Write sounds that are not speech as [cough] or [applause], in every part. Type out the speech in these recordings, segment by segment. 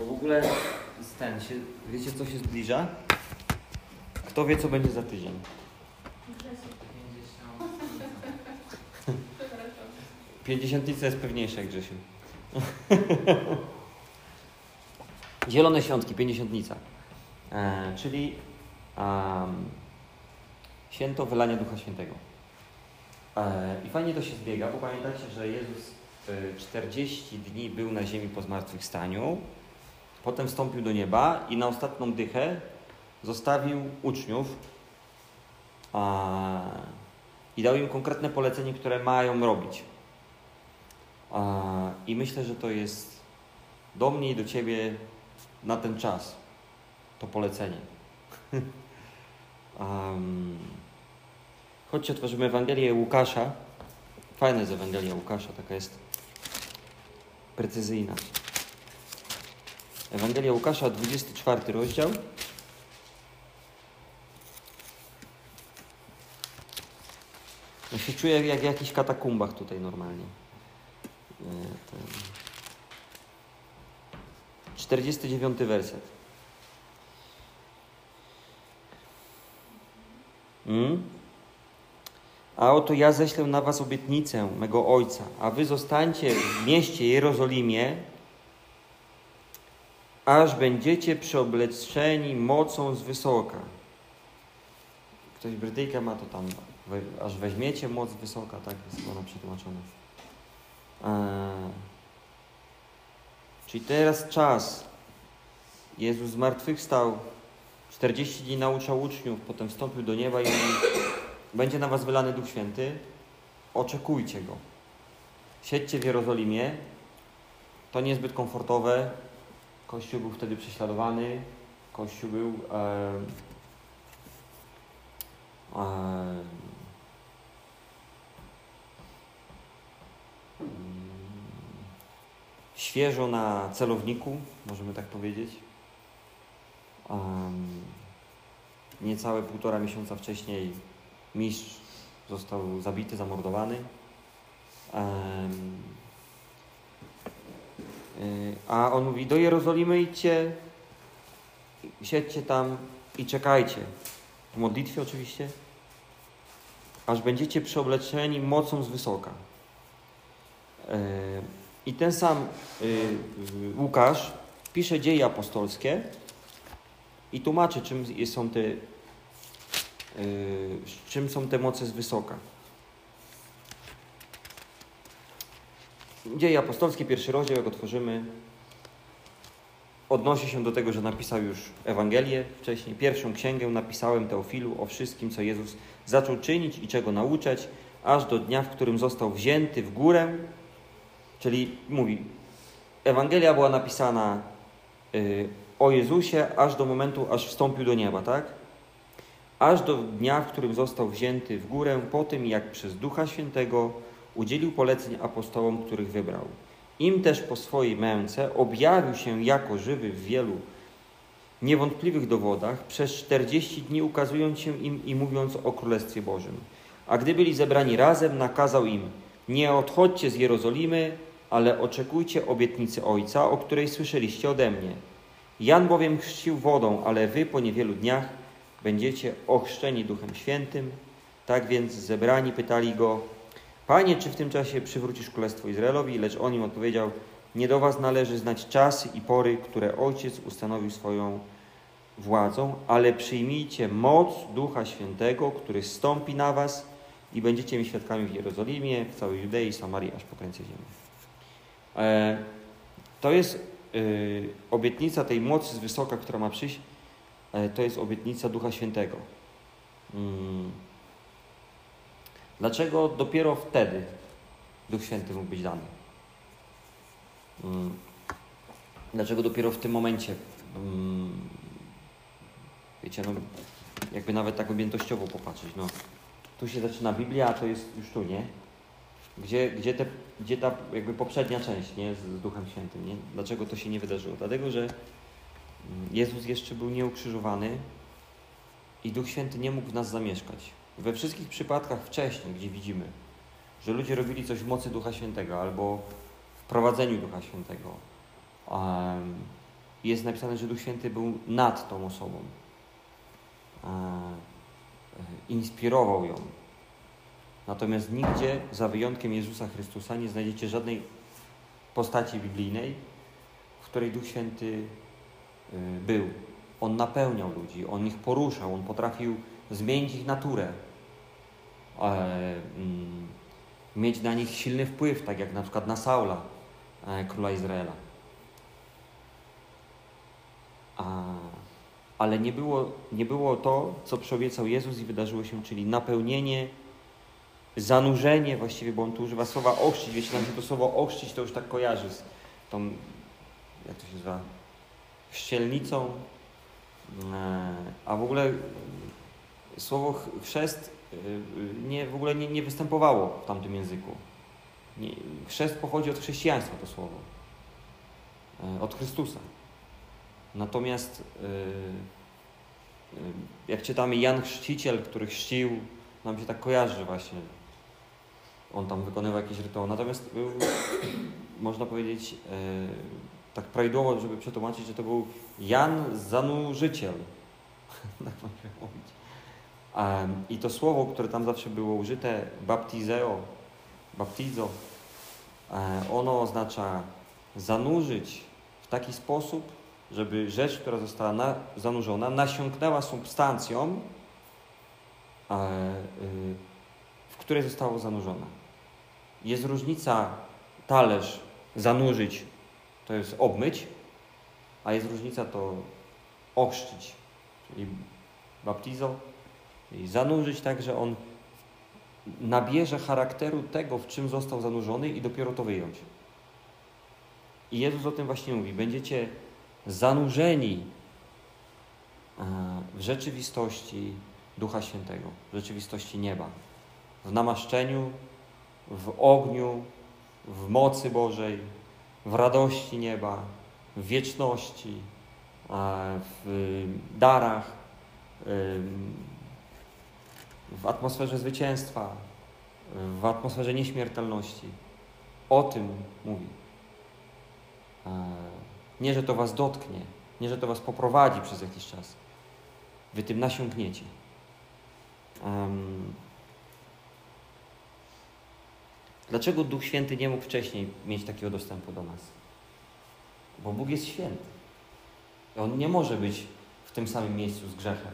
To w ogóle ten się, wiecie co się zbliża? Kto wie co będzie za tydzień? Pięćdziesiątnica jest pewniejsza, Grzesiu. [laughs] Zielone świątki, pięćdziesiątnica. E, czyli um, święto wylania Ducha Świętego. E, I fajnie to się zbiega, bo pamiętacie, że Jezus e, 40 dni był na ziemi po zmartwychwstaniu, potem wstąpił do nieba i na ostatnią dychę zostawił uczniów a, i dał im konkretne polecenie, które mają robić. A, I myślę, że to jest do mnie i do Ciebie na ten czas to polecenie. [laughs] um, chodźcie, otworzymy Ewangelię Łukasza. Fajna jest Ewangelia Łukasza, taka jest precyzyjna. Ewangelia Łukasza, 24 rozdział. Ja się czuję jak w jakichś katakumbach tutaj normalnie. E, ten... 49 werset. Mm? A oto ja ześlę na was obietnicę mego Ojca, a wy zostańcie w mieście Jerozolimie, aż będziecie przeobleczeni mocą z wysoka. Ktoś Brytyjka ma to tam, aż weźmiecie moc wysoka, tak jest ona przetłumaczona. Eee. Czyli teraz czas. Jezus zmartwychwstał, 40 dni nauczał uczniów, potem wstąpił do nieba i mówi, będzie na was wylany Duch Święty, oczekujcie Go. Siedźcie w Jerozolimie, to niezbyt komfortowe, Kościół był wtedy prześladowany, Kościół był e, e, świeżo na celowniku, możemy tak powiedzieć. Niecałe półtora miesiąca wcześniej mistrz został zabity, zamordowany. A on mówi, do Jerozolimy idźcie, siedźcie tam i czekajcie. W modlitwie oczywiście. Aż będziecie przeobleczeni mocą z wysoka. I ten sam Łukasz pisze dzieje apostolskie i tłumaczy, czym są te, czym są te moce z wysoka. Dzieje apostolskie, pierwszy rozdział, jak otworzymy, odnosi się do tego, że napisał już Ewangelię wcześniej. Pierwszą księgę napisałem Teofilu o wszystkim, co Jezus zaczął czynić i czego nauczać, aż do dnia, w którym został wzięty w górę. Czyli mówi, Ewangelia była napisana y, o Jezusie aż do momentu, aż wstąpił do nieba, tak? Aż do dnia, w którym został wzięty w górę, po tym jak przez Ducha Świętego udzielił poleceń apostołom, których wybrał. Im też po swojej męce objawił się jako żywy w wielu niewątpliwych dowodach, przez 40 dni ukazując się im i mówiąc o Królestwie Bożym. A gdy byli zebrani razem, nakazał im: Nie odchodźcie z Jerozolimy, ale oczekujcie obietnicy Ojca, o której słyszeliście ode mnie. Jan bowiem chrzcił wodą, ale wy po niewielu dniach będziecie ochrzczeni Duchem Świętym. Tak więc zebrani pytali go: Panie, czy w tym czasie przywrócisz Królestwo Izraelowi? Lecz on im odpowiedział, nie do was należy znać czasy i pory, które Ojciec ustanowił swoją władzą, ale przyjmijcie moc Ducha Świętego, który stąpi na was i będziecie mi świadkami w Jerozolimie, w całej Judei, Samarii, aż po krańce ziemi. E, to jest e, obietnica tej mocy z wysoka, która ma przyjść, e, to jest obietnica Ducha Świętego. Mm. Dlaczego dopiero wtedy Duch Święty mógł być dany? Mm. Dlaczego dopiero w tym momencie? Mm. Wiecie, no, jakby nawet tak objętościowo popatrzeć. No, tu się zaczyna Biblia, a to jest już tu, nie? Gdzie, gdzie, te, gdzie ta jakby poprzednia część, nie? Z, Duchem Świętym, nie? Dlaczego to się nie wydarzyło? Dlatego, że Jezus jeszcze był nieukrzyżowany i Duch Święty nie mógł w nas zamieszkać. We wszystkich przypadkach wcześniej, gdzie widzimy, że ludzie robili coś w mocy Ducha Świętego albo w prowadzeniu Ducha Świętego, jest napisane, że Duch Święty był nad tą osobą. Inspirował ją. Natomiast nigdzie, za wyjątkiem Jezusa Chrystusa, nie znajdziecie żadnej postaci biblijnej, w której Duch Święty y, był. On napełniał ludzi, on ich poruszał, on potrafił zmienić ich naturę, mieć na nich silny wpływ, tak jak na przykład na Saula, e, króla Izraela. ale nie było, nie było to, co przyobiecał Jezus i wydarzyło się, czyli napełnienie, zanurzenie właściwie, bo on tu używa słowa ochrzcić. Wiecie, nam się to słowo ochrzcić to już tak kojarzy z tą, jak to się nazywa, chrzcielnicą, e, a w ogóle słowo chrzest nie, w ogóle nie, nie występowało w tamtym języku. Nie, chrzest pochodzi od chrześcijaństwa to słowo, e, od Chrystusa. Natomiast y, y, jak czytamy Jan Chrzciciel, który chrzcił, nam się tak kojarzy właśnie. On tam wykonywał jakiś rytuał. Natomiast był, [coughs] można powiedzieć, y, tak prawidłowo, żeby przetłumaczyć, że to był Jan Zanurzyciel. [laughs] tak można mówić. I to słowo, które tam zawsze było użyte, baptizeo, baptizo, e, ono oznacza zanurzyć w taki sposób, żeby rzecz, która została na, zanurzona, nasiąknęła substancją, e, y, w której została zanurzona. Jest różnica talerz zanurzyć, to jest obmyć, a jest różnica to ochrzcić, czyli baptizo, zanurzyć tak, że on nabierze charakteru tego, w czym został zanurzony i dopiero to wyjąć. I Jezus o tym właśnie mówi. Będziecie zanurzeni e, w rzeczywistości Ducha Świętego, w rzeczywistości nieba, w namaszczeniu, w ogniu, w mocy Bożej, w radości nieba, w wieczności, e, w darach, e, w atmosferze zwycięstwa, w atmosferze nieśmiertelności. O tym mówi. Nie, że to was dotknie, nie, że to was poprowadzi przez jakiś czas. Wy tym nasiągniecie. Dlaczego Duch Święty nie mógł wcześniej mieć takiego dostępu do nas? Bo Bóg jest święty. On nie może być w tym samym miejscu z grzechem.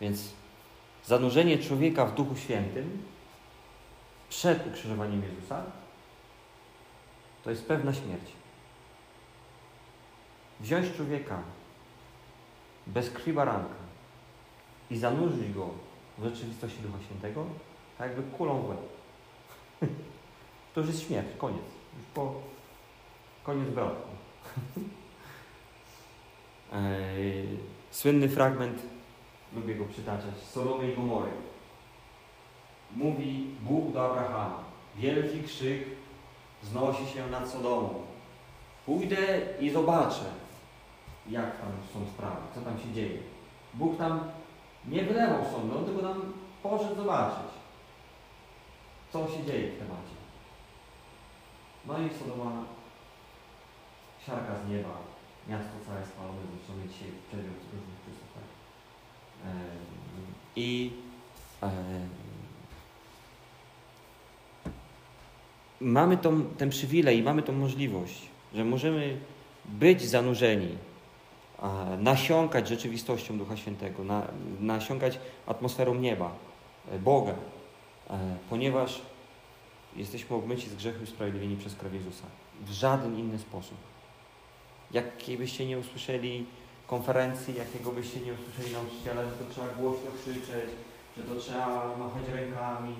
Więc zanurzenie człowieka w Duchu Świętym przed ukrzyżowaniem Jezusa to jest pewna śmierć wziąć człowieka bez krwi baranka i zanurzyć go w rzeczywistości Ducha Świętego, tak jakby kulą w łeb. [laughs] To już jest śmierć, koniec. Już po koniec bratku. [laughs] Słynny fragment, lubię go przytaczać, Sodomy i Gomory. Mówi Bóg do Abrahama, wielki krzyk znosi się nad Sodomą. Pójdę i zobaczę, jak tam są sprawy, co tam się dzieje. Bóg tam nie wylewał sądu, tylko nam poszedł zobaczyć, co się dzieje w temacie. No i Sodoma, siarka z nieba, miasto całe spalone, zresztą dzisiaj przedmiot różnych tak? I mamy tą, ten przywilej, mamy tą możliwość, że możemy być zanurzeni nasiąkać rzeczywistością Ducha Świętego, na, nasiąkać atmosferą nieba, e, Boga, e, ponieważ jesteśmy obmyci z grzechu i usprawiedliwieni przez krew Jezusa. W żaden inny sposób. Jakiej byście nie usłyszeli konferencji, jakiego byście nie usłyszeli nauczyciela, że to trzeba głośno krzyczeć, że to trzeba machać rękami,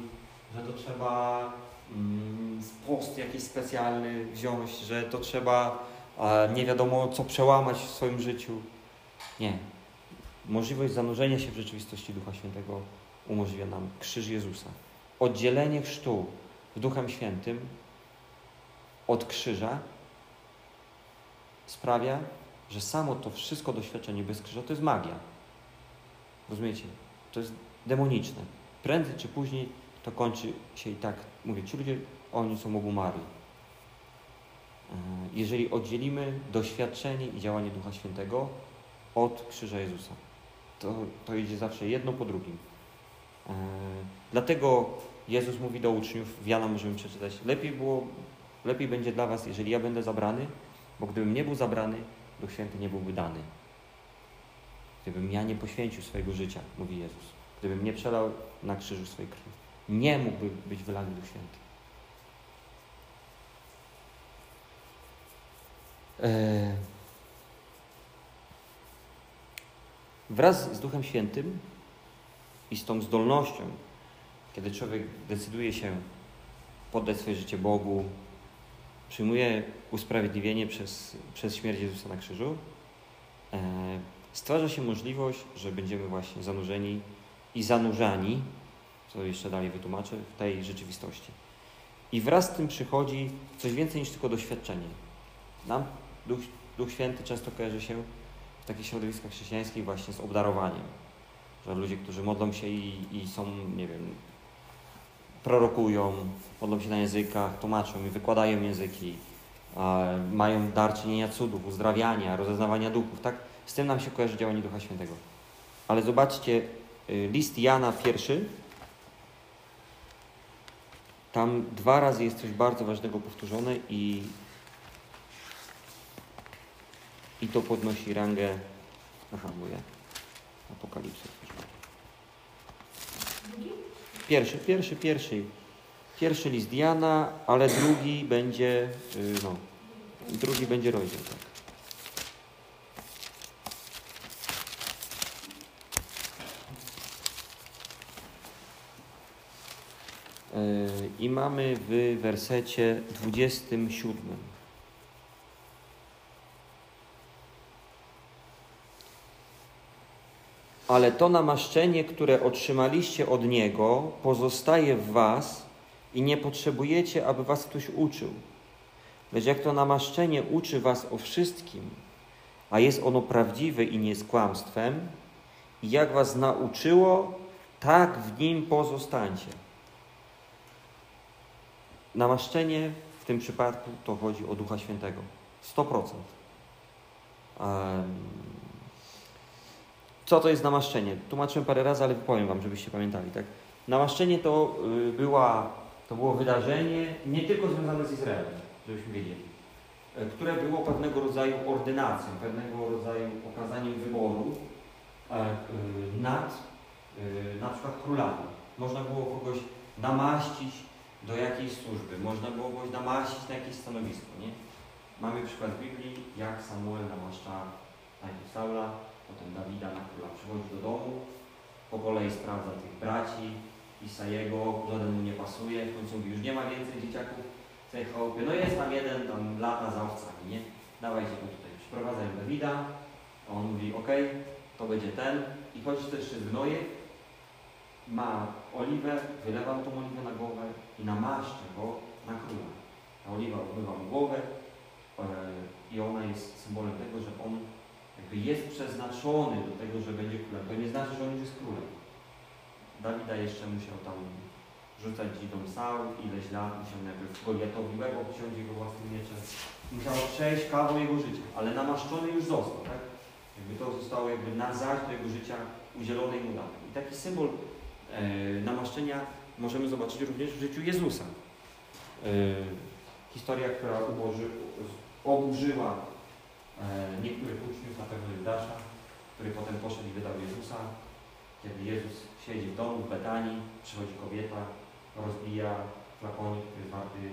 że to trzeba mm, post jakiś specjalny wziąć, że to trzeba nie wiadomo co przełamać w swoim życiu. Nie. Możliwość zanurzenia się w rzeczywistości Ducha Świętego umożliwia nam krzyż Jezusa. Oddzielenie chrztu w Duchem Świętym od krzyża sprawia, że samo to wszystko doświadczenie bez krzyża to jest magia. Rozumiecie? To jest demoniczne. Prędzej czy później to kończy się i tak. Mówię, ci ludzie, oni są obumarli. jeżeli oddzielimy doświadczenie i działanie Ducha Świętego od krzyża Jezusa. To, to idzie zawsze jedno po drugim. E, dlatego Jezus mówi do uczniów, w Jana możemy przeczytać, lepiej, było, lepiej będzie dla was, jeżeli ja będę zabrany, bo gdybym nie był zabrany, Duch Święty nie byłby dany. Gdybym ja nie poświęcił swojego życia, mówi Jezus, gdybym nie przelał na krzyżu swojej krwi, nie mógłby być wylany Duch Święty. E, wraz z Duchem Świętym i z tą zdolnością, kiedy człowiek decyduje się poddać swoje życie Bogu, przyjmuje usprawiedliwienie przez, przez śmierć Jezusa na krzyżu, e, stwarza się możliwość, że będziemy właśnie zanurzeni i zanurzani, co jeszcze dalej wytłumaczę, w tej rzeczywistości. I wraz z tym przychodzi coś więcej niż tylko doświadczenie. Nam Duch, Duch Święty często kojarzy się w takich środowiskach chrześcijańskich właśnie z obdarowaniem. Że ludzie, którzy modlą się i, i są, nie wiem, prorokują, modlą się na językach, tłumaczą i wykładają języki, mają dar czynienia cudów, uzdrawiania, rozeznawania duchów, tak? Z tym nam się kojarzy działanie Ducha Świętego. Ale zobaczcie, y, list Jana pierwszy, tam dwa razy jest coś bardzo ważnego powtórzone i i to podnosi rangę. Aha, ja apokalipsę Pierwszy, pierwszy, pierwszy. Pierwszy list Diana, ale drugi będzie, y, no, drugi będzie rozdział, tak. Y, I mamy w wersecie 27. ale to namaszczenie, które otrzymaliście od Niego, pozostaje w Was i nie potrzebujecie, aby Was ktoś uczył. Lecz jak to namaszczenie uczy Was o wszystkim, a jest ono prawdziwe i nie z kłamstwem, i jak Was nauczyło, tak w nim pozostańcie. Namaszczenie w tym przypadku to chodzi o Ducha Świętego. 100%. Um, co to jest namaszczenie? Tłumaczyłem parę razy, ale powiem Wam, żebyście pamiętali. Tak? Namaszczenie to, y, była, to było wydarzenie nie tylko związane z Izraelem, żebyśmy wiedzieli, e, które było pewnego rodzaju ordynacją, pewnego rodzaju okazaniem wyboru e, y, nad na przykład królami. Można było kogoś namaścić do jakiejś służby, można było kogoś namaścić na jakieś stanowisko. Nie? Mamy przykład Biblii, jak Samuel namaszcza najpierw Saula, potem Dawida na króla przychodzi do domu, po kolei sprawdza tych braci, Isajego, żaden mu nie pasuje, w końcu mówi, już nie ma więcej dzieciaków w tej chałupie, no jest tam jeden, tam lata za owcami, nie? Dawajcie go tutaj, przyprowadzają Dawida, a on mówi, ok, to będzie ten i chodzi też z gnoje, ma oliwę, wylewa tą oliwę na głowę i namaszcza go na króla. Ta oliwa obmywa mu głowę yy, i ona jest symbolem tego, że on jakby jest przeznaczony do tego, że będzie królem, to nie znaczy, że on już jest królem. Dawida jeszcze musiał tam rzucać dzidą sał, ileś lat, musiał najpierw Goliatowi łeb obciąć jego własnym mieczem. Musiał przejść kawał jego życia, ale namaszczony już został, tak? Jakby to zostało jakby na zaś do jego życia udzielone mu dane. I taki symbol e, namaszczenia możemy zobaczyć również w życiu Jezusa. E, historia, która uboży, oburzyła niektórych uczniów, na pewno Judasza, który potem poszedł i wydał Jezusa. Kiedy Jezus siedzi w domu w Betanii, przychodzi kobieta, rozbija flakonik, który jest warty y,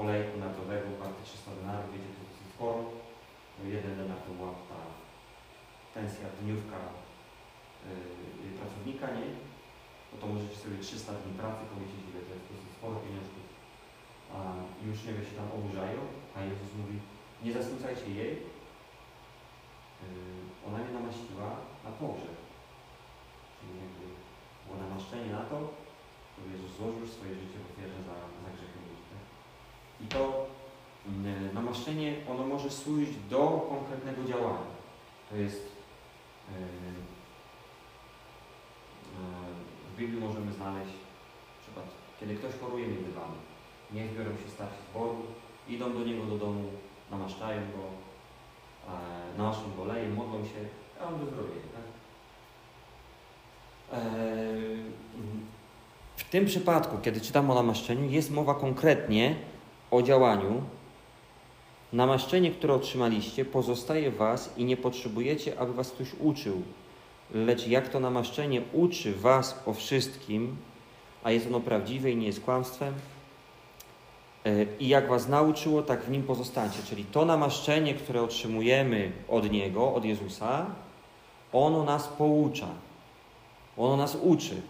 olejku nardowego, warty 300 denarów, wiecie, to jest sporo. No jeden denar to była ta pensja, dniówka yy, pracownika, nie? No to możecie sobie 300 dni pracy powiedzieć, ile to jest, sporo pieniędzy. A uczniowie się tam oburzają, a Jezus mówi, nie zasmucajcie jej. Yy, ona mnie namaściła na pogrzeb. Czyli jakby było namaszczenie na to, że Jezus złożył swoje życie w ofierze za, za grzechy? I to yy, namaszczenie, ono może służyć do konkretnego działania. To jest yy, w Biblii możemy znaleźć przykład, kiedy ktoś choruje między Wami. Niech biorą się starsi zboru, idą do niego do domu, namaszczają go, e, naszą go lejem, modlą się, a on wyzdrowieje. Tak? E, w tym przypadku, kiedy czytam o namaszczeniu, jest mowa konkretnie o działaniu. Namaszczenie, które otrzymaliście, pozostaje w Was i nie potrzebujecie, aby Was ktoś uczył. Lecz jak to namaszczenie uczy Was o wszystkim, a jest ono prawdziwe i nie jest kłamstwem, i jak Was nauczyło, tak w nim pozostańcie. Czyli to namaszczenie, które otrzymujemy od Niego, od Jezusa, ono nas poucza. Ono nas uczy.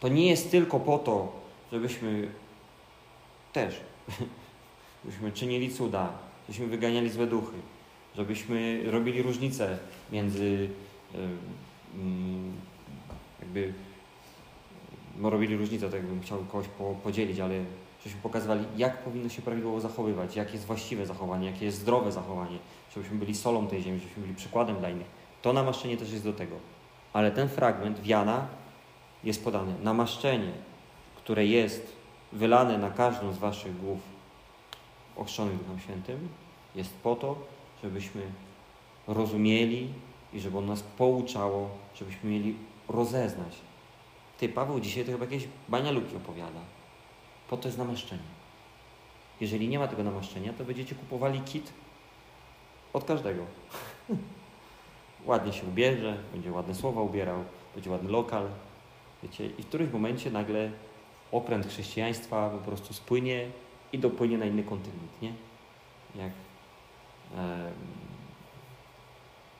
To nie jest tylko po to, żebyśmy też, [laughs] żebyśmy czynili cuda, żebyśmy wyganiali złe duchy, żebyśmy robili różnice między jakby no robili różnicę, tak jakbym chciał kogoś po, podzielić, ale żebyśmy pokazywali, jak powinno się prawidłowo zachowywać, jakie jest właściwe zachowanie, jakie jest zdrowe zachowanie, żebyśmy byli solą tej ziemi, żebyśmy byli przykładem dla innych. To namaszczenie też jest do tego. Ale ten fragment Wiana jest podany. Namaszczenie, które jest wylane na każdą z waszych głów ochrzczonych Duchem Świętym, jest po to, żebyśmy rozumieli i żeby on nas pouczało, żebyśmy mieli rozeznać. Ty, Paweł dzisiaj to chyba jakieś banialuki opowiada. Po to jest namaszczenie. Jeżeli nie ma tego namaszczenia, to będziecie kupowali kit od każdego. [laughs] ładnie się ubierze, będzie ładne słowa ubierał, będzie ładny lokal. Wiecie, i w którymś momencie nagle okręt chrześcijaństwa po prostu spłynie i dopłynie na inny kontynent, nie? Jak e,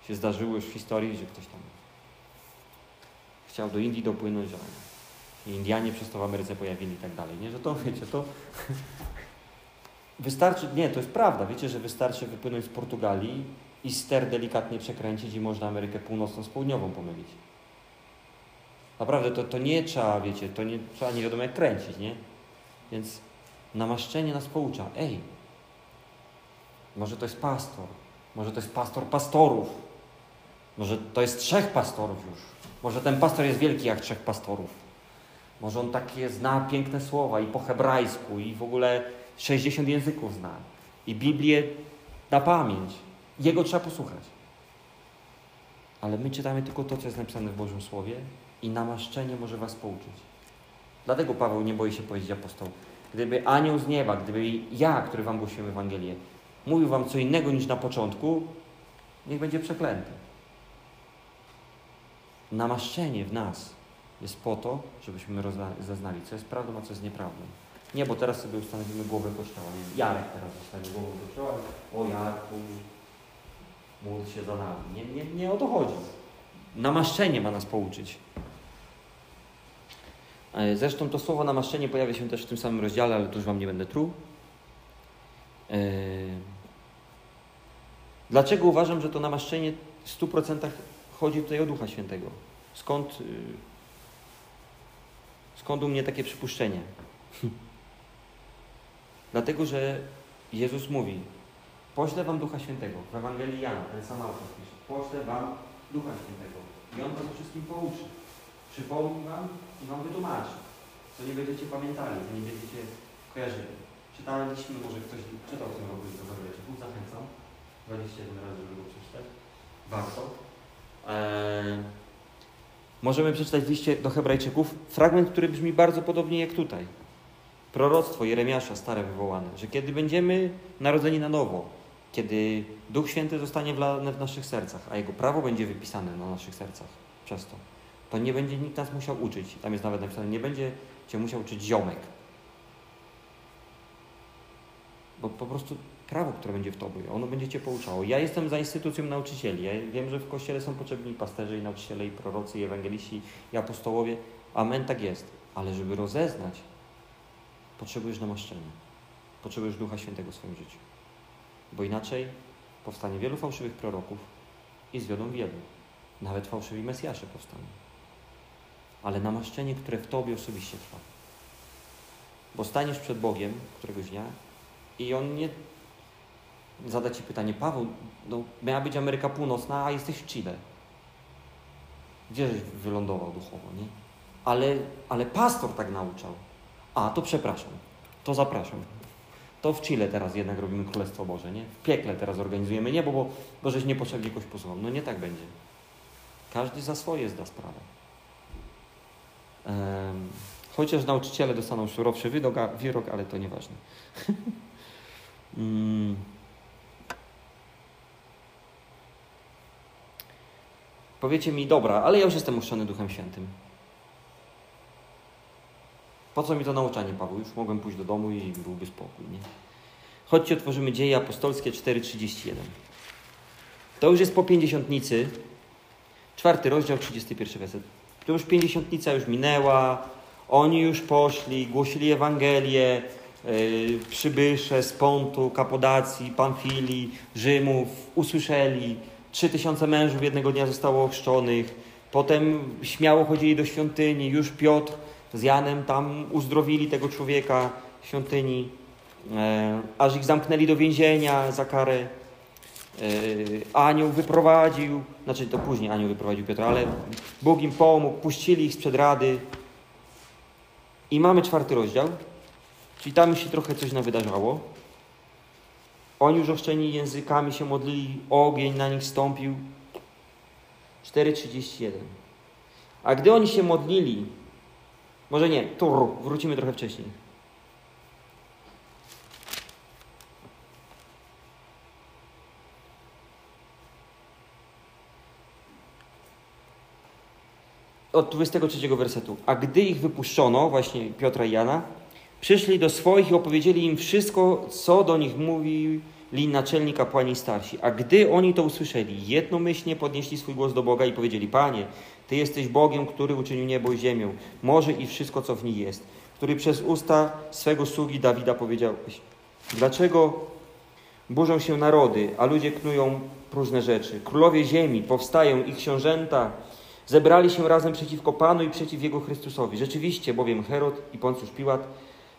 się zdarzyło już w historii, że ktoś tam chciał do Indii dopłynąć, a Indianie przez to w Ameryce pojawili i tak dalej, nie? Że to, wiecie, to wystarczy, nie, to jest prawda, wiecie, że wystarczy wypłynąć z Portugalii i ster delikatnie przekręcić i można Amerykę Północną z Południową pomylić. Naprawdę, to, to nie trzeba, wiecie, to nie trzeba nie wiadomo jak kręcić, nie? Więc namaszczenie nas poucza. Ej, może to jest pastor, może to jest pastor pastorów, może to jest trzech pastorów już, może ten pastor jest wielki jak trzech pastorów. Może on takie zna piękne słowa i po hebrajsku, i w ogóle 60 języków zna, i Biblię na pamięć. Jego trzeba posłuchać. Ale my czytamy tylko to, co jest napisane w Bożym Słowie i namaszczenie może was pouczyć. Dlatego Paweł nie boi się powiedzieć apostoł. Gdyby anioł z nieba, gdyby ja, który wam głosiłem Ewangelię, mówił wam co innego niż na początku, niech będzie przeklęty. Namaszczenie w nas jest po to, żebyśmy zaznali, co jest prawdą, a co jest nieprawdą. Nie, bo teraz sobie ustanowimy głowę kościoła. Jarek teraz zostanie głową kościoła. O Jarku, módl się za nami. Nie, nie, nie o to chodzi. Namaszczenie ma nas pouczyć. E, zresztą to słowo namaszczenie pojawia się też w tym samym rozdziale, ale to już Wam nie będę truł. E, dlaczego uważam, że to namaszczenie w 100% chodzi tutaj o Ducha Świętego? Skąd, y, skąd u mnie takie przypuszczenie? [laughs] Dlatego, że Jezus mówi, Poślę wam Ducha Świętego. W Ewangelii Jana ten sam autor pisze. Poślę wam Ducha Świętego. I On was wszystkim pouczy. Przypomni wam i wam wytłumaczy. Co nie będziecie pamiętali, co nie będziecie kojarzyli. Czytaliśmy, może ktoś czytał w tym roku do Hebrajczyków. Zachęcam. 21 razy, żeby go przeczytać. Warto. Eee, możemy przeczytać w liście do Hebrajczyków fragment, który brzmi bardzo podobnie jak tutaj. Proroctwo Jeremiasza stare wywołane, że kiedy będziemy narodzeni na nowo, kiedy Duch Święty zostanie wlany w naszych sercach, a Jego prawo będzie wypisane na naszych sercach przez to, to nie będzie nikt nas musiał uczyć. Tam jest nawet napisane, nie będzie Cię musiał uczyć ziomek. Bo po prostu prawo, które będzie w Tobie, ono będzie Cię pouczało. Ja jestem za instytucją nauczycieli. Ja wiem, że w Kościele są potrzebni pasterze i nauczyciele, i prorocy, i ewangeliści, i apostołowie. Amen, tak jest. Ale żeby rozeznać, potrzebujesz namaszczenia. Potrzebujesz Ducha Świętego w swoim życiu. Bo inaczej powstanie wielu fałszywych proroków i zwiodą wielu. Nawet fałszywi Mesjasze powstaną. Ale namaszczenie, które w Tobie osobiście trwa. Bo staniesz przed Bogiem któregoś dnia i On nie zada Ci pytanie, Paweł, no, miała być Ameryka Północna, a jesteś w Chile. Gdzieś wylądował duchowo, nie? Ale, ale pastor tak nauczał. A, to przepraszam. To zapraszam. To w Chile teraz jednak robimy Królestwo Boże, nie? W piekle teraz organizujemy niebo, bo, bo żeś niepotrzebnie kogoś posłuchał. No nie tak będzie. Każdy za swoje zda sprawę. Um, chociaż nauczyciele dostaną surowszy wyrok, ale to nieważne. um. [laughs] Powiecie mi, dobra, ale ja już jestem uszczony Duchem Świętym. Po co mi to nauczanie, Paweł? Już mogłem pójść do domu i byłby spokój, nie? Chodźcie, otworzymy Dzieje Apostolskie 4,31. To już jest po pięćdziesiątnicy, czwarty rozdział, 31 werset. To już pięćdziesiątnica już minęła, oni już poszli, głosili Ewangelię, yy, przybysze z Pontu, Kapodacji, Pamfilii, Rzymów, usłyszeli, trzy tysiące mężów jednego dnia zostało ochrzczonych, potem śmiało chodzili do świątyni, już Piotr z Janem tam uzdrowili tego człowieka w świątyni, e, aż ich zamknęli do więzienia za karę. E, anioł wyprowadził, znaczy to później anioł wyprowadził Piotra, ale Bóg im pomógł, puścili ich sprzed rady. I mamy czwarty rozdział, czyli tam się trochę coś nawydarzało. Oni już oszczeni językami się modlili, ogień na nich stąpił. 4,31. A gdy oni się modlili, może nie, tur, wrócimy trochę wcześniej. Od 23 wersetu. A gdy ich wypuszczono, właśnie Piotra i Jana, przyszli do swoich i opowiedzieli im wszystko, co do nich mówili naczelni kapłani starsi. A gdy oni to usłyszeli, jednomyślnie podnieśli swój głos do Boga i powiedzieli: Panie, ty jesteś Bogiem, który uczynił niebo i ziemię, morze i wszystko, co w nich jest, który przez usta swego sługi Dawida powiedziałeś. Dlaczego burzą się narody, a ludzie knują próżne rzeczy? Królowie ziemi powstają, ich książęta zebrali się razem przeciwko Panu i przeciw Jego Chrystusowi. Rzeczywiście bowiem Herod i Poncjusz Piłat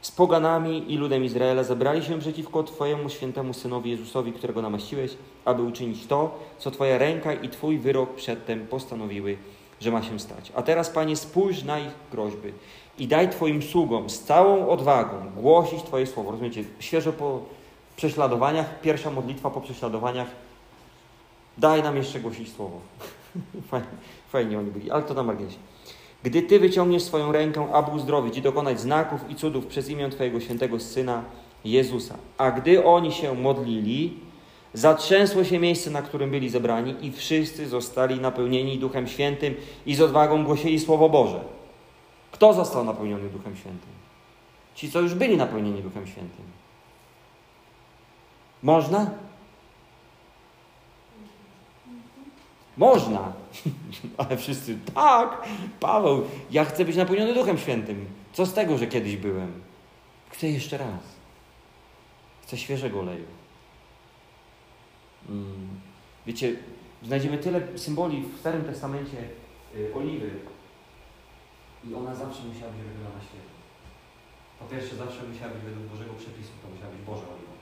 z poganami i ludem Izraela zebrali się przeciwko Twojemu świętemu Synowi Jezusowi, którego namaściłeś, aby uczynić to, co Twoja ręka i Twój wyrok przedtem postanowiły że ma się stać. A teraz, Panie, spójrz na ich groźby i daj Twoim sługom z całą odwagą głosić Twoje słowo. Rozumiecie? Świeżo po prześladowaniach, pierwsza modlitwa po prześladowaniach. Daj nam jeszcze głosić słowo. [laughs] fajnie, fajnie oni byli, ale to na marginesie. Gdy Ty wyciągniesz swoją rękę, aby uzdrowić i dokonać znaków i cudów przez imię Twojego świętego Syna Jezusa. A gdy oni się modlili, Zatrzęsło się miejsce, na którym byli zebrani, i wszyscy zostali napełnieni Duchem Świętym i z odwagą głosili Słowo Boże. Kto został napełniony Duchem Świętym? Ci, co już byli napełnieni Duchem Świętym. Można? Można. [laughs] Ale wszyscy, tak, Paweł, ja chcę być napełniony Duchem Świętym. Co z tego, że kiedyś byłem? Chcę jeszcze raz. Chcę świeżego oleju. Mm. Wiecie, znajdziemy tyle symboli w Starym Testamencie y, oliwy i ona zawsze musiała być robiona na świeżo. Po pierwsze, zawsze musiała być według Bożego przepisu, to musiała być Boża oliwa.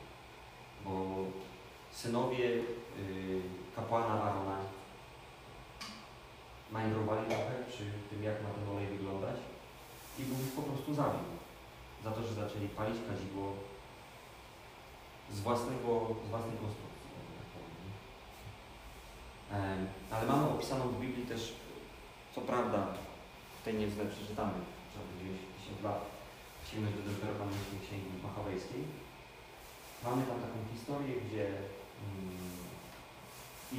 Bo synowie y, kapłana Arona majędrowali trochę przy tym, jak ma ten olej wyglądać i ich po prostu zabił. Za to, że zaczęli palić kadzidło z, własnego, z własnej konstrukcji. Ale mamy opisaną w Biblii też, co prawda, tej nie źle przeczytamy, gdzieś 10 lat, sięgnąć do Deuteronomicznej Księgi Machawejskiej. Mamy tam taką historię, gdzie mm,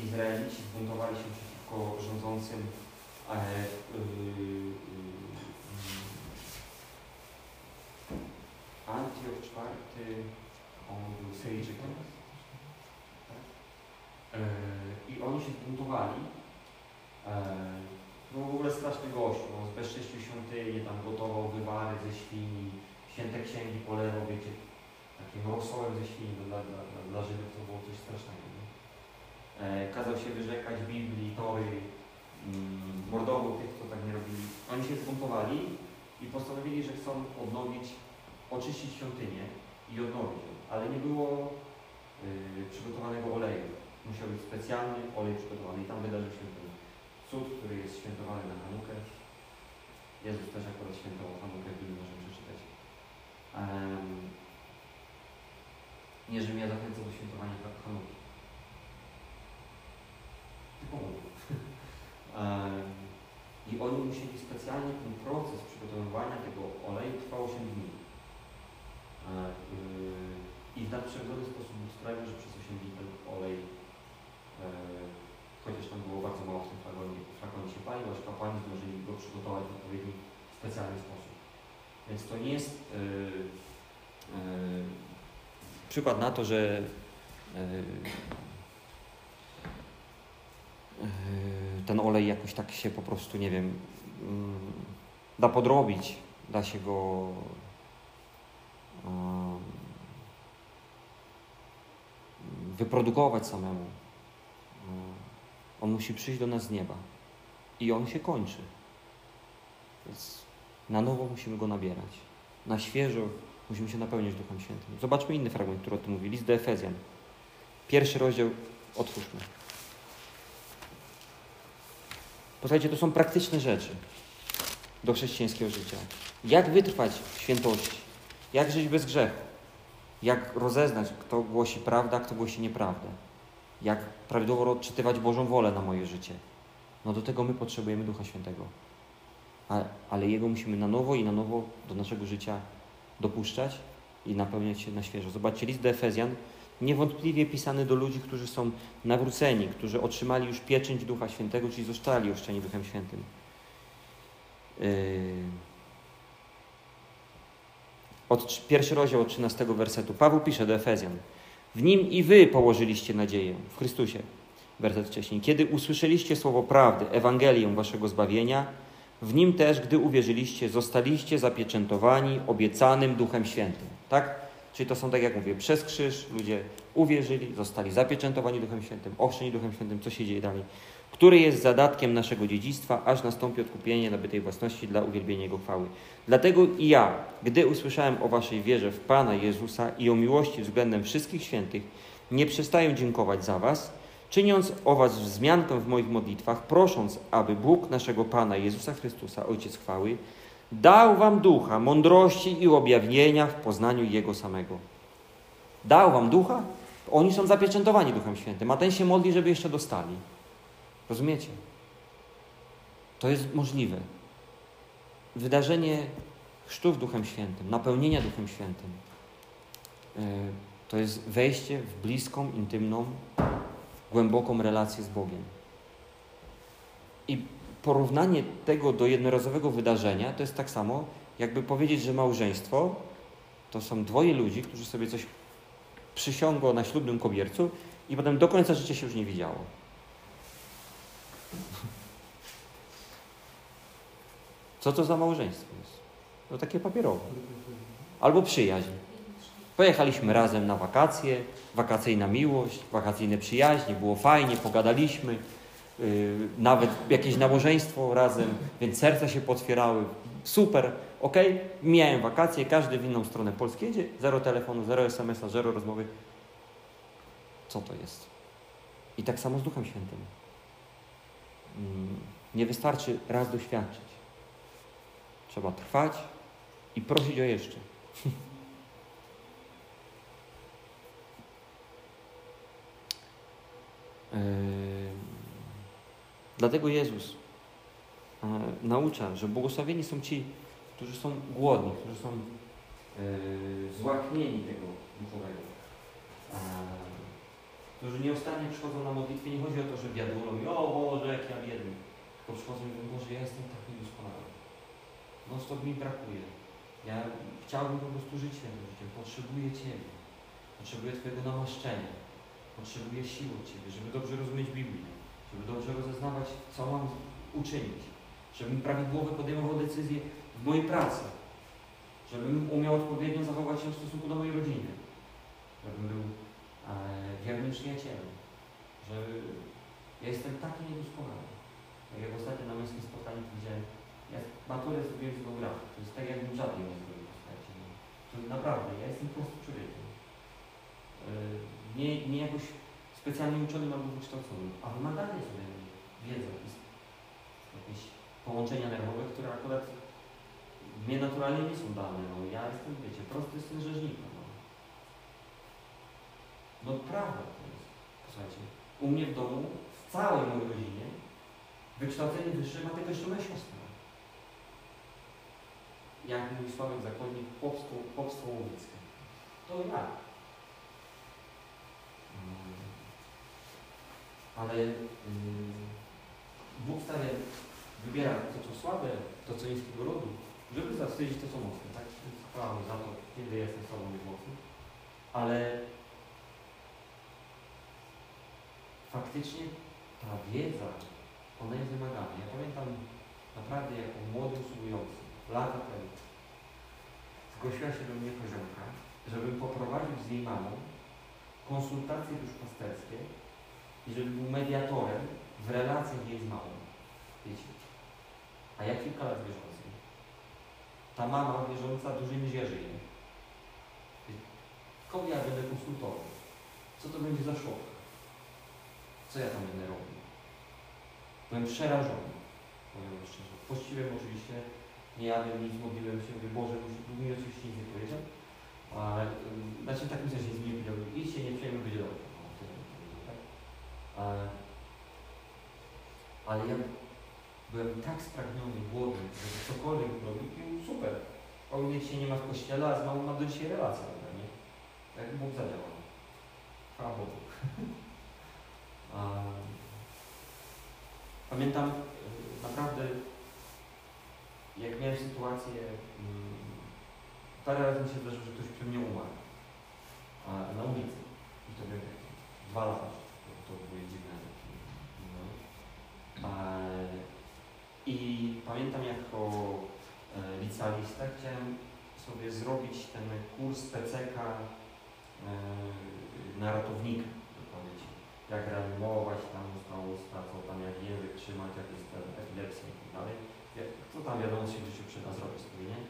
Izraelici zbuntowali się przeciwko rządzącym e, yy, Antioch IV, on był Syryjczykiem, E, I oni się zbuntowali. E, no w ogóle straszny gość, on zbezcześcił świątynię, tam gotował wywary ze świni, święte księgi polewał, wiecie, takim rosołem ze świni dla, dla, dla, dla Żydów to było coś strasznego. E, kazał się wyrzekać Biblii, Tory, mm, mordował tych, co tak nie robili. Oni się zbuntowali i postanowili, że chcą odnowić, oczyścić świątynię i odnowić ją, ale nie było y, przygotowanego oleju musiał być specjalny olej przygotowany i tam wydarzył się ten cud, który jest świętowany na Hanukę. Jezus też akurat świętował Hanukę, w możemy przeczytać. Um, Nie, że mnie zachęca do świętowania Hanuki. Typowo. I oni musieli specjalnie ten proces przygotowywania tego oleju trwał 8 dni. I w nadprzyrodzony sposób sprawił, że przez 8 dni ten olej, chociaż tam było bardzo mało w tym flakonie, flakonie się palił, aż kapłani zdążyli go przygotować w odpowiedni specjalny sposób. Więc to nie jest yy, przykład na to, że ten olej jakoś tak się po prostu, nie wiem, da podrobić, da się go wyprodukować samemu. On musi przyjść do nas z nieba i on się kończy. Więc na nowo musimy go nabierać. Na świeżo musimy się napełniać Duchem Świętym. Zobaczmy inny fragment, który o tym mówi. List do Efezjan. Pierwszy rozdział otwórzmy. Posłuchajcie, to są praktyczne rzeczy do chrześcijańskiego życia. Jak wytrwać w świętości? Jak żyć bez grzechu? Jak rozeznać, kto głosi prawdę, a kto głosi nieprawdę? Jak prawidłowo odczytywać Bożą wolę na moje życie? No do tego my potrzebujemy Ducha Świętego. Ale, Jego musimy na nowo i na nowo do naszego życia dopuszczać i napełniać się na świeżo. Zobaczcie, list do Efezjan, niewątpliwie pisany do ludzi, którzy są nawróceni, którzy otrzymali już pieczęć Ducha Świętego, czyli zostali oszczeni Duchem Świętym. Yy... Od, pierwszy rozdział od 13 wersetu. Paweł pisze do Efezjan. W nim i wy położyliście nadzieję, w Chrystusie. Werset wcześniej. Kiedy usłyszeliście słowo prawdy, Ewangelię waszego zbawienia, w nim też, gdy uwierzyliście, zostaliście zapieczętowani obiecanym Duchem Świętym. Tak? Czyli to są, tak jak mówię, przez krzyż ludzie uwierzyli, zostali zapieczętowani Duchem Świętym, ochrzczeni Duchem Świętym, co się dzieje dalej, który jest zadatkiem naszego dziedzictwa, aż nastąpi odkupienie nabytej własności dla uwielbienia Jego chwały. Dlatego i ja, gdy usłyszałem o Waszej wierze w Pana Jezusa i o miłości względem wszystkich świętych, nie przestaję dziękować za Was, czyniąc o Was wzmiankę w moich modlitwach, prosząc, aby Bóg naszego Pana Jezusa Chrystusa, Ojciec chwały, dał wam ducha, mądrości i objawienia w poznaniu Jego samego. Dał wam ducha? Oni są zapieczętowani Duchem Świętym, a ten się modli, żeby jeszcze dostali. Rozumiecie? To jest możliwe. Wydarzenie chrztów Duchem Świętym, napełnienia Duchem Świętym, e, to jest wejście w bliską, intymną, głęboką relację z Bogiem. I porównanie tego do jednorazowego wydarzenia to jest tak samo, jakby powiedzieć, że małżeństwo to są dwoje ludzi, którzy sobie coś przysiągło na ślubnym kobiercu i potem do końca życia się już nie widziało. Co to za małżeństwo jest? To takie papierowe. Albo przyjaźń. Pojechaliśmy razem na wakacje, wakacyjna miłość, wakacyjne przyjaźnie, było fajnie, pogadaliśmy, nawet jakieś nabożeństwo razem, więc serca się potwierały. Super, ok, miałem wakacje, każdy w inną stronę Polski jedzie, zero telefonu, zero SMS-a, zero rozmowy. Co to jest? I tak samo z Duchem Świętym. Mm, nie wystarczy raz doświadczyć. Trzeba trwać i prosić o jeszcze. [laughs] Dlatego Jezus e, naucza, że błogosławieni są ci, którzy są głodni, którzy są yy, złaknieni tego duchowego. którzy nieustannie przychodzą na modlitwę. Nie chodzi o to, że i o Boże, jak ja biedny. Tylko przychodzą i mówią, Boże, ja jestem tak niedoskonały. No stop mi brakuje. Ja chciałbym po prostu żyć tym życiem. Potrzebuję Ciebie. Potrzebuję Twojego namaszczenia. Potrzebuję siły od Ciebie, żeby dobrze rozumieć Biblię. Żeby dobrze rozeznawać, co mam uczynić. Żebym prawidłowo podejmował decyzje w mojej pracy. Żebym umiał odpowiednio zachować się w stosunku do mojej rodziny. Żebym był e, wiernym przyjacielem. Że ja jestem taki niedoskonały. Tak jak ostatnio na męskim spotkaniu widziałem, ja maturę zrobiłem z geografii. To jest tak, jakbym żadnej nie zrobił. To naprawdę, ja jestem po prostu człowiekiem. Yy, nie, nie jakoś specjalnie uczonym albo wykształconym, a wymagane sobie wiedzą, jakieś połączenia nerwowe, które akurat mnie naturalnie nie są dane. No, ja jestem, wiecie, prosty syn rzeźnika. No. prawda to jest. Posłuchajcie, u mnie w domu, w całej mojej rodzinie, wykształcenie wyższe ma tylko jeszcze moja siostra. Jak mówi Sławek Zakonnik, łowickie. To ja. Mm. Ale yy, Bóg stale wybiera to, co słabe, to, co niskiego rodu, żeby zawstydzić to, co mocne. Tak? Chwała za to, kiedy jestem sobą być mocny. Ale faktycznie ta wiedza, ona jest wymagana. Ja pamiętam naprawdę jako młody usługujący, lata temu, zgłosiła się do mnie koleżanka, żebym poprowadził z jej mamą konsultacje duszpasterskie i żebym był mediatorem w relacjach jej z mamą. Wiecie? A ja kilka lat wierzący. Ta mama wierząca dużej mierze żyje. Kogo ja będę konsultował? Co to będzie za szok? Co ja tam będę robił? Byłem przerażony, powiem szczerze. Pościłem oczywiście, nie jadłem nic, modliłem się, mówię, Boże, mi oczywiście nic nie powiedział. A, y, znaczy w takim sensie z nim powiedział, idźcie, nie przejmuj, będzie dobrze. No, tyle bym powiedział, tak? A, ale ja byłem tak spragniony, głodny, żeby cokolwiek robić, i super. O ile się nie ma w kościele, a z mamą ma do dzisiaj relację, prawda, nie? Tak Bóg zadziałał. Chwała Bogu. [laughs] Pamiętam y, naprawdę, jak miałem sytuację, mm, parę razy mi się zdarzyło, że ktoś przy mnie umarł. Na ulicy. I to takie dwa lata. Były dziwne. No. A, I pamiętam jako e, licealista chciałem sobie zrobić ten kurs PCK e, na ratownika, to powiedzieć. Jak reanimować tam zostało sprawdzał tam jak język trzymać, jak jest epilepsja i tak dalej. Co tam wiadomo się w życiu przyda zrobić sobie, nie?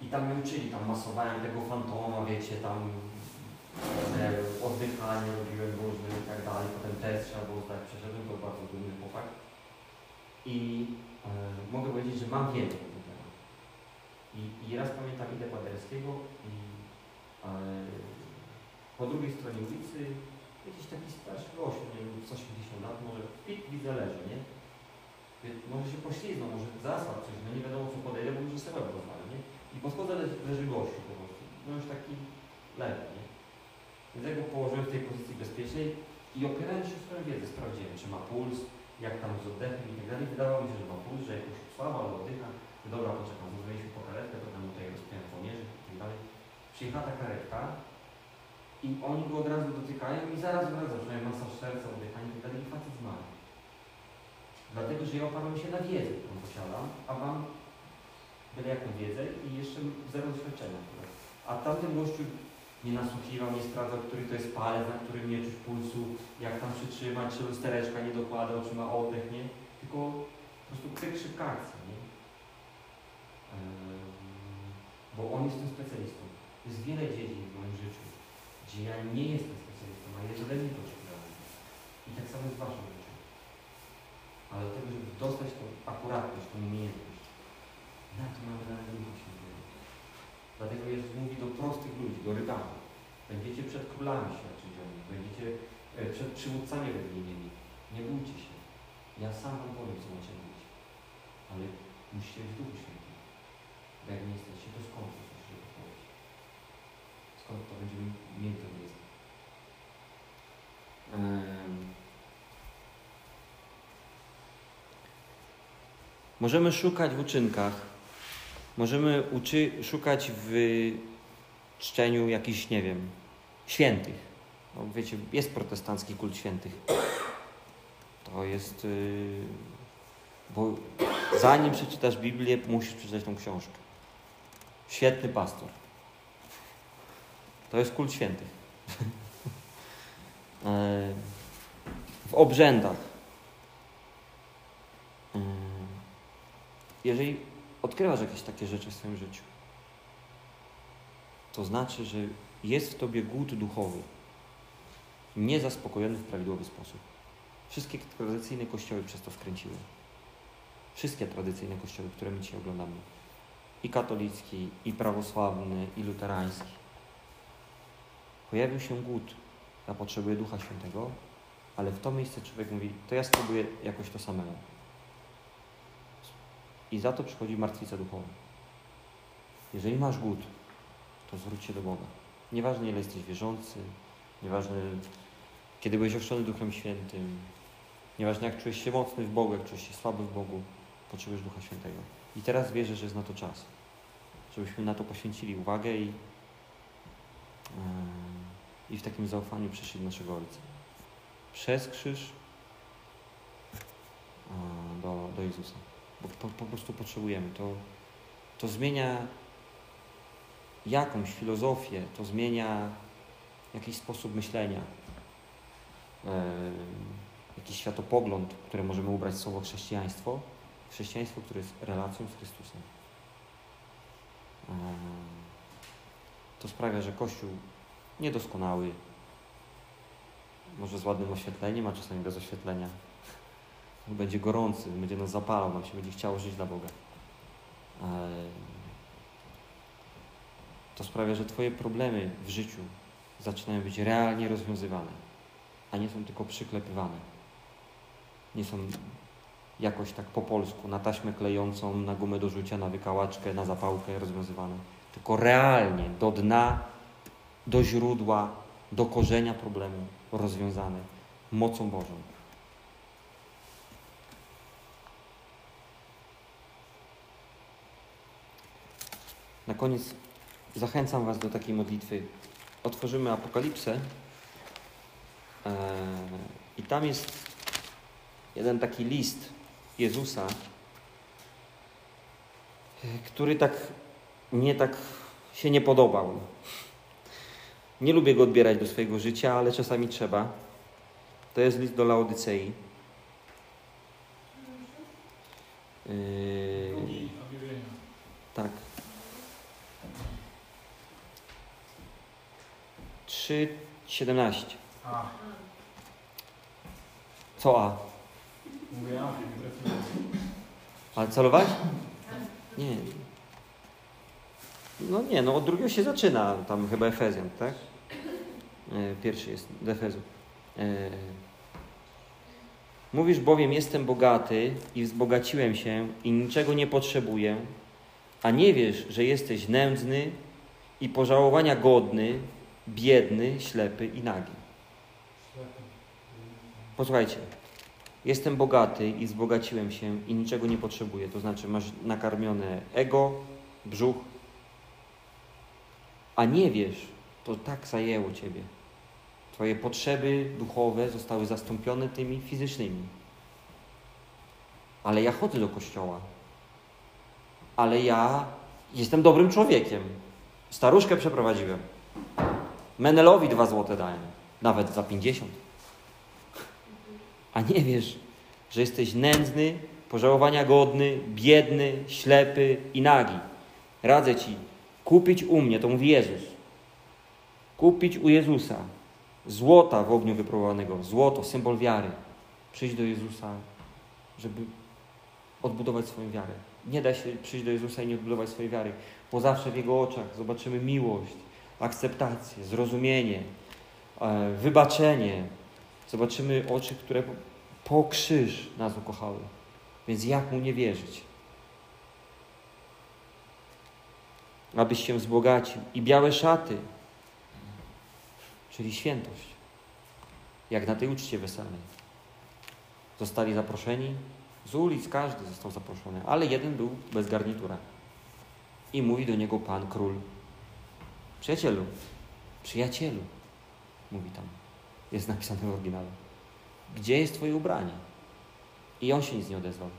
I tam mnie uczyli, tam masowałem tego fantoma, wiecie, tam e, oddychanie robiłem różne i tak dalej, potem test trzeba było zdać, przeszedłem, to bardzo dumny chłopak. I e, mogę powiedzieć, że mam wiedzę na ten temat. I, I raz pamiętam idę Paderskiego i e, po drugiej stronie ulicy jakiś taki starszy gość, nie wiem, z 80 lat, może pit widzę leży, nie? Może się poślizgnął, może zasłał coś, no nie wiadomo co podejdę, bo już sobie rozwali, nie? I po schodze leży, leży gościu po prostu. No już taki lewy, nie? Więc ja go położyłem w tej pozycji bezpiecznej i opierając się w swoją wiedzę, sprawdziłem, czy ma puls, jak tam z oddechem i tak dalej. Wydawało mi się, że ma puls, że jakoś słabo, ale oddycha. Dobra, poczekam, zadzwoniliśmy po karetkę, potem tutaj rozpiąłem żołnierzy i tak dalej. Przyjechała ta karetka i oni go od razu dotykają i zaraz wraca, zaczynają masaż serca, oddychanie i tak dalej i facet zmarł. Dlatego, że ja oparłem się na wiedzy, którą posiadam, a wam byle jaką wiedzę i jeszcze zero doświadczenia. A tamten gościu nie nasłuchiwał, nie sprawdzał, który to jest palec, na którym nie czuć pulsu, jak tam przytrzymać, czy lustereczka nie dokładał, czy ma oddech, nie? Tylko po prostu kryk szybka nie? Bo on jest tym specjalistą. Jest wiele dziedzin w moim życiu, gdzie ja nie jestem specjalistą, a jest ode mnie to oczekiwane. I tak samo jest w waszym życiu. Ale do tego, żeby dostać tą akuratność, tą umiejętność, na to mamy na. Dlatego Jezus mówi do prostych ludzi, do rybaków. Będziecie przed królami nich, będziecie e, przed przywódcami religijnymi. Nie bójcie się. Ja sam wam powiem, co macie mówić. Ale musicie być Duchu Świętym. Bo jak nie jesteście, to skąd to musicie to powiedzieć? Skąd to będziemy mieli tę wiedzę? Em. Możemy szukać w uczynkach, możemy uczy, szukać w czczeniu jakichś, nie wiem, świętych. No, wiecie, jest protestancki kult świętych. To jest. Yy, bo zanim przeczytasz Biblię, musisz przeczytać tą książkę. Świetny pastor. To jest kult świętych. [laughs] E, w obrzędach. Yy, Jeżeli odkrywasz jakieś takie rzeczy w swoim życiu, to znaczy, że jest w tobie głód duchowy, niezaspokojony w prawidłowy sposób. Wszystkie tradycyjne kościoły przez to wkręciły. Wszystkie tradycyjne kościoły, które my dzisiaj oglądamy. I katolicki, i prawosławny, i luterański. Pojawił się głód. Ja potrzebuję Ducha Świętego, ale w to miejsce człowiek mówi, to ja spróbuję jakoś to samemu. I za to przychodzi martwica duchowa. Jeżeli masz głód, to zwróć się do Boga. Nieważne ile jesteś wierzący, nieważne kiedy byłeś ochrzczony Duchem Świętym, nieważne jak czujesz się mocny w Bogu, jak czujesz się słaby w Bogu, potrzebujesz Ducha Świętego. I teraz wierzę, że jest na to czas, żebyśmy na to poświęcili uwagę i, yy, i w takim zaufaniu przyszli do naszego Ojca. Przez krzyż yy, do, do Jezusa. Bo po, po prostu potrzebujemy. To, to zmienia jakąś filozofię, to zmienia jakiś sposób myślenia, yy, jakiś światopogląd, który możemy ubrać w słowo chrześcijaństwo. Chrześcijaństwo, które jest relacją z Chrystusem. To sprawia, że Kościół niedoskonały, może z ładnym oświetleniem, a czasami bez oświetlenia, będzie gorący, będzie nas zapalał, nam się będzie chciało żyć dla Boga. Yy, to sprawia, że Twoje problemy w życiu zaczynają być realnie rozwiązywane, a nie są tylko przyklepywane. Nie są jakoś tak po polsku, na taśmę klejącą, na gumę do rzucia, na wykałaczkę, na zapałkę rozwiązywane, tylko realnie, do dna, do źródła, do korzenia problemu rozwiązane mocą Bożą. Na koniec zachęcam Was do takiej modlitwy. Otworzymy Apokalipsę eee, i tam jest jeden taki list Jezusa, który tak mnie tak się nie podobał. Nie lubię go odbierać do swojego życia, ale czasami trzeba. To jest list do Laodycei. Yy, tak. 3,17. A, Co A? mówię, a. Ale celować? Nie. No nie, no od drugiego się zaczyna, tam chyba Efezjan, tak? E, Pierwszy jest do Efezu. E, Mówisz bowiem, jestem bogaty i wzbogaciłem się i niczego nie potrzebuję, a nie wiesz, że jesteś nędzny i pożałowania godny, biedny, ślepy i nagi. Posłuchajcie. Jestem bogaty i wzbogaciłem się i niczego nie potrzebuję. To znaczy, masz nakarmione ego, brzuch, a nie wiesz, to tak zajęło ciebie. Twoje potrzeby duchowe zostały zastąpione tymi fizycznymi. Ale ja chodzę do kościoła. Ale ja jestem dobrym człowiekiem. Staruszkę przeprowadziłem. Menelowi dwa złote dałem. Nawet za pięćdziesiąt a nie wiesz, że jesteś nędzny, pożałowania godny, biedny, ślepy i nagi. Radzę ci kupić u mnie, to mówi Jezus. Kupić u Jezusa złota w ogniu wypróbowanego, złoto, symbol wiary. Przyjść do Jezusa, żeby odbudować swoją wiarę. Nie da się przyjść do Jezusa i nie odbudować swojej wiary, bo zawsze w Jego oczach zobaczymy miłość, akceptację, zrozumienie, e, wybaczenie, Zobaczymy oczy, które po krzyż nas ukochały. Więc jak mu nie wierzyć? Abyś się wzbogacił. I białe szaty, czyli świętość. Jak na tej uczcie weselnej. Zostali zaproszeni. Z ulic każdy został zaproszony, ale jeden był bez garnitura. I mówi do niego Pan Król. Przyjacielu, przyjacielu, mówi tam jest napisane w oryginale. Gdzie jest Twoje ubranie? I on się nic nie odezwał.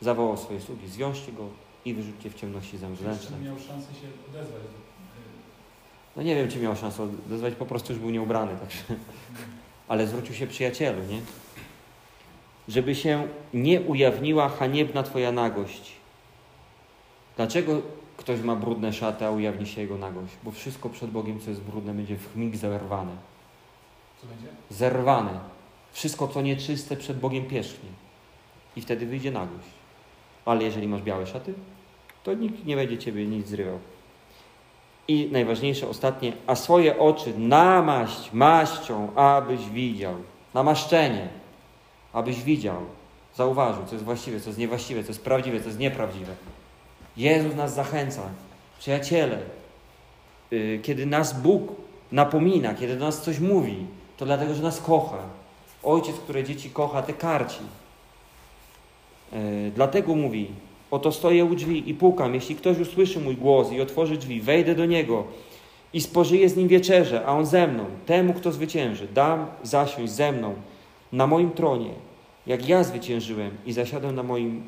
Zawołał swoje sługi, zwiążcie go i wyrzućcie w ciemności zemrzlęczne. Czy miał szansę się odezwać? No nie wiem, czy miał szansę odezwać, po prostu już był nieubrany. Także. Ale zwrócił się przyjacielu, nie? Żeby się nie ujawniła haniebna Twoja nagość. Dlaczego ktoś ma brudne szaty, a ujawni się jego nagość? Bo wszystko przed Bogiem, co jest brudne, będzie w chmig zerwane. Co będzie? zerwane. Wszystko, co nieczyste, przed Bogiem pierzchnie. I wtedy wyjdzie nagość. Ale jeżeli masz białe szaty, to nikt nie będzie ciebie nic zrywał. I najważniejsze, ostatnie, a swoje oczy namaść maścią, abyś widział. Namaszczenie, abyś widział. Zauważył, co jest właściwe, co jest niewłaściwe, co jest prawdziwe, co jest nieprawdziwe. Jezus nas zachęca. Przyjaciele, yy, kiedy nas Bóg napomina, kiedy do nas coś mówi, to dlatego, że nas kocha. Ojciec, który dzieci kocha, te karci. Yy, dlatego mówi, oto stoję u drzwi i pukam. Jeśli ktoś usłyszy mój głos i otworzy drzwi, wejdę do niego i spożyję z nim wieczerzę, a on ze mną. Temu, kto zwycięży, dam zasiąść ze mną na moim tronie, jak ja zwyciężyłem i zasiadłem na moim,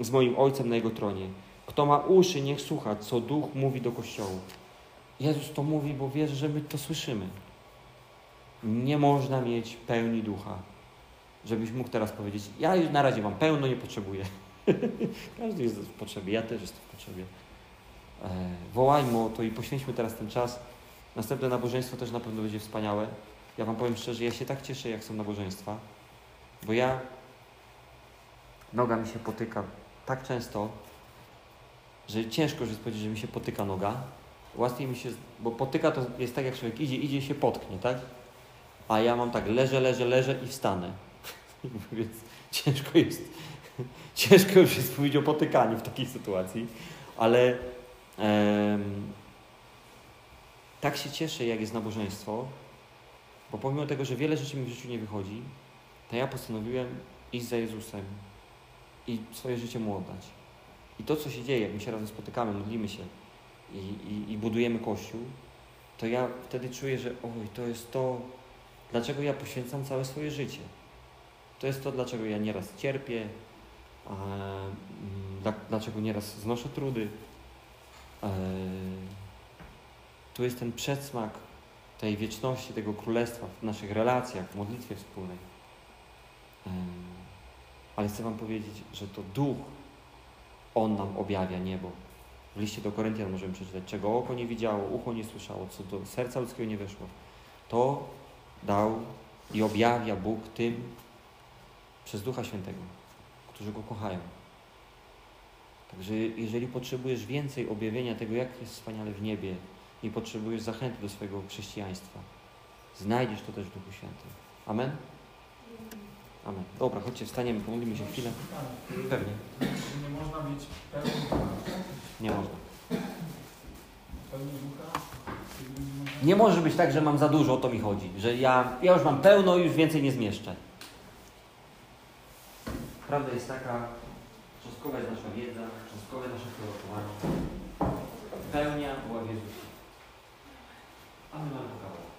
z moim Ojcem na jego tronie. Kto ma uszy, niech słucha, co Duch mówi do Kościołu. Jezus to mówi, bo wierzy, że my to słyszymy. Nie można mieć pełni ducha, żebyś mógł teraz powiedzieć: Ja już na razie mam pełno, nie potrzebuję. [laughs] Każdy jest w potrzebie, ja też jestem w potrzebie. E, wołajmy o to i poświęćmy teraz ten czas. Następne nabożeństwo też na pewno będzie wspaniałe. Ja Wam powiem szczerze, ja się tak cieszę, jak są nabożeństwa, bo ja noga mi się potyka tak często, że ciężko jest powiedzieć, że mi się potyka noga. Łatwiej mi się, bo potyka to jest tak, jak człowiek idzie, idzie i się potknie, tak? A ja mam tak, leżę, leżę, leżę i wstanę. [laughs] Więc ciężko jest, [laughs] ciężko już jest powiedzieć o potykaniu w takiej sytuacji, ale em, tak się cieszę, jak jest nabożeństwo, bo pomimo tego, że wiele rzeczy mi w życiu nie wychodzi, to ja postanowiłem iść za Jezusem i swoje życie Mu oddać. I to, co się dzieje, jak my się razem spotykamy, modlimy się i, i, i budujemy Kościół, to ja wtedy czuję, że oj, to jest to, dlaczego ja poświęcam całe swoje życie. To jest to, dlaczego ja nieraz cierpię, dla, dlaczego nieraz znoszę trudy. E, tu jest ten przedsmak tej wieczności, tego królestwa w naszych relacjach, w modlitwie wspólnej. Em, Ale chcę Wam powiedzieć, że to Duch, On nam objawia niebo. W liście do Koryntian możemy przeczytać, czego oko nie widziało, ucho nie słyszało, co do serca ludzkiego nie weszło. To dał i objawia Bóg tym przez Ducha Świętego, którzy Go kochają. Także jeżeli potrzebujesz więcej objawienia tego, jak jest wspaniale w niebie i potrzebujesz zachęty do swojego chrześcijaństwa, znajdziesz to też w Duchu Świętym. Amen? Amen. Dobra, chodźcie, wstaniemy, pomodlimy się chwilę. Pewnie. Można mieć pełni ducha. Nie można. Pełni ducha. nie może być tak, że mam za dużo, o to mi chodzi. Że ja, ja już mam pełno i już więcej nie zmieszczę. Prawda jest taka, cząstkowa jest nasza wiedza, cząstkowe nasze prorokowanie. Pełnia była w Jezusie. A my mamy kawałek.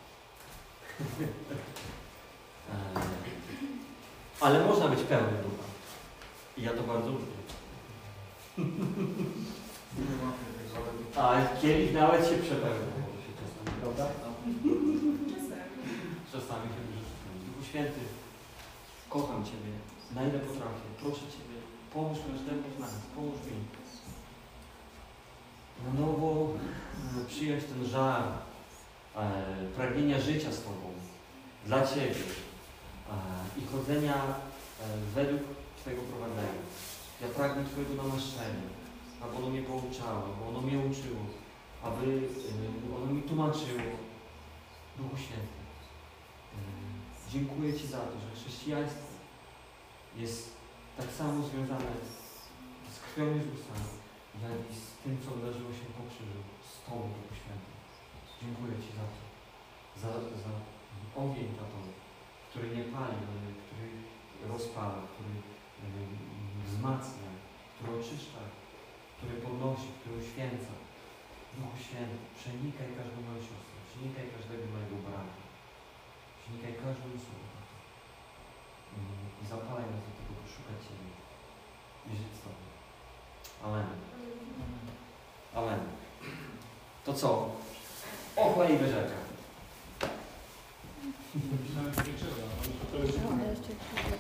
[laughs] Ale można być pełnym ducha. I ja to bardzo lubię. Nie łapię tego, ale- A kielich nawet się przepełnia. Może się czasami, prawda? Czasami się. Duchu Święty, kocham Ciebie, na ile potrafię. Proszę Ciebie, pomóż każdemu z nas, pomóż mi. Na nowo e, przyjąć ten żar e, pragnienia życia z Tobą, dla Ciebie e, i chodzenia według Twojego prowadzenia. Ja pragnę Twojego namaszczenia, aby ono mnie pouczało, aby ono mnie uczyło, aby e, ono mi tłumaczyło. Duchu Święty. Mm, Dziękuję Ci za to, że chrześcijaństwo jest tak samo związane z krwią Jezusa, jak i z tym, co wydarzyło się po krzyżu, z Tobą, Duchu Święty. Dziękuję Ci za to, za, za ogień Tato, który nie pali, który rozpala, który wzmacnia, który oczyszcza, który podnosi, który uświęca. Duchu Święty, przenikaj każdą moją siostrę, przenikaj każdego mojego brata. Przenikaj każdą osobę. I zapalaj nas do tego, by szukać Ciebie i żyć z Tobą. Amen. Amen. To co? Ochła i wyrzeka.